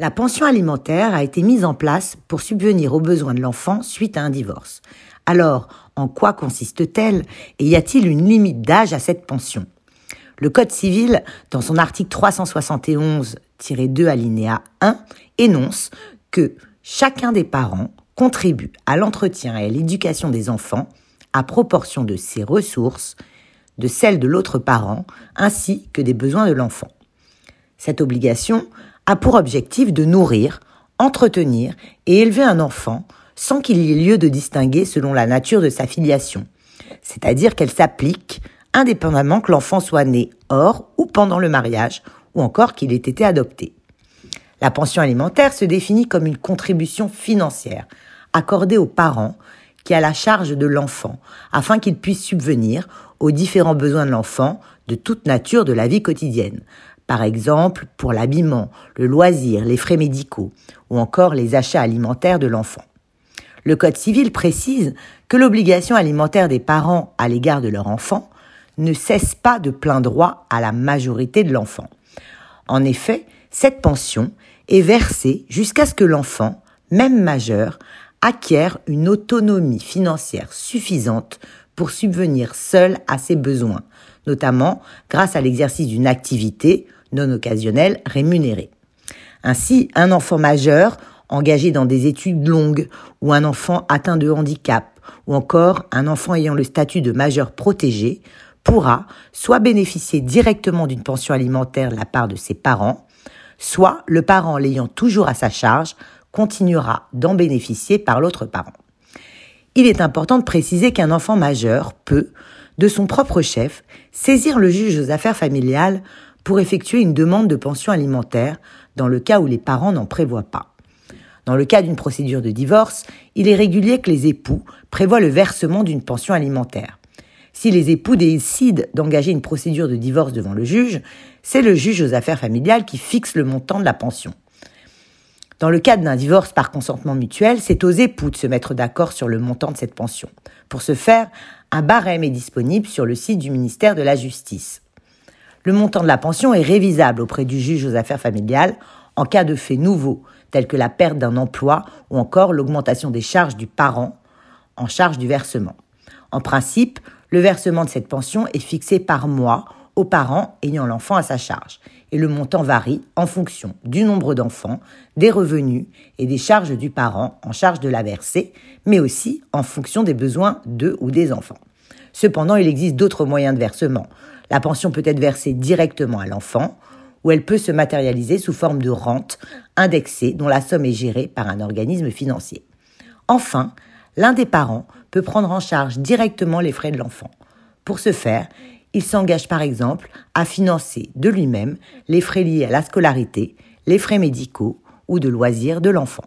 La pension alimentaire a été mise en place pour subvenir aux besoins de l'enfant suite à un divorce. Alors, en quoi consiste-t-elle et y a-t-il une limite d'âge à cette pension? Le Code civil, dans son article 371-2 alinéa 1, énonce que chacun des parents contribue à l'entretien et à l'éducation des enfants à proportion de ses ressources, de celles de l'autre parent, ainsi que des besoins de l'enfant. Cette obligation a pour objectif de nourrir, entretenir et élever un enfant sans qu'il y ait lieu de distinguer selon la nature de sa filiation, c'est-à-dire qu'elle s'applique indépendamment que l'enfant soit né hors ou pendant le mariage, ou encore qu'il ait été adopté. La pension alimentaire se définit comme une contribution financière accordée aux parents qui a la charge de l'enfant, afin qu'il puisse subvenir aux différents besoins de l'enfant de toute nature de la vie quotidienne. Par exemple, pour l'habillement, le loisir, les frais médicaux, ou encore les achats alimentaires de l'enfant. Le Code civil précise que l'obligation alimentaire des parents à l'égard de leur enfant ne cesse pas de plein droit à la majorité de l'enfant. En effet, cette pension est versée jusqu'à ce que l'enfant, même majeur, acquiert une autonomie financière suffisante pour subvenir seul à ses besoins, notamment grâce à l'exercice d'une activité non occasionnelle rémunérée. Ainsi, un enfant majeur engagé dans des études longues ou un enfant atteint de handicap ou encore un enfant ayant le statut de majeur protégé pourra soit bénéficier directement d'une pension alimentaire de la part de ses parents, soit le parent l'ayant toujours à sa charge continuera d'en bénéficier par l'autre parent. Il est important de préciser qu'un enfant majeur peut, de son propre chef, saisir le juge aux affaires familiales pour effectuer une demande de pension alimentaire dans le cas où les parents n'en prévoient pas. Dans le cas d'une procédure de divorce, il est régulier que les époux prévoient le versement d'une pension alimentaire. Si les époux décident d'engager une procédure de divorce devant le juge, c'est le juge aux affaires familiales qui fixe le montant de la pension. Dans le cadre d'un divorce par consentement mutuel, c'est aux époux de se mettre d'accord sur le montant de cette pension. Pour ce faire, un barème est disponible sur le site du ministère de la Justice. Le montant de la pension est révisable auprès du juge aux affaires familiales en cas de faits nouveaux, tels que la perte d'un emploi ou encore l'augmentation des charges du parent en charge du versement. En principe, le versement de cette pension est fixé par mois aux parents ayant l'enfant à sa charge et le montant varie en fonction du nombre d'enfants, des revenus et des charges du parent en charge de la verser, mais aussi en fonction des besoins de ou des enfants. Cependant, il existe d'autres moyens de versement. La pension peut être versée directement à l'enfant, ou elle peut se matérialiser sous forme de rente indexée dont la somme est gérée par un organisme financier. Enfin, l'un des parents peut prendre en charge directement les frais de l'enfant. Pour ce faire, il s'engage par exemple à financer de lui-même les frais liés à la scolarité, les frais médicaux ou de loisirs de l'enfant.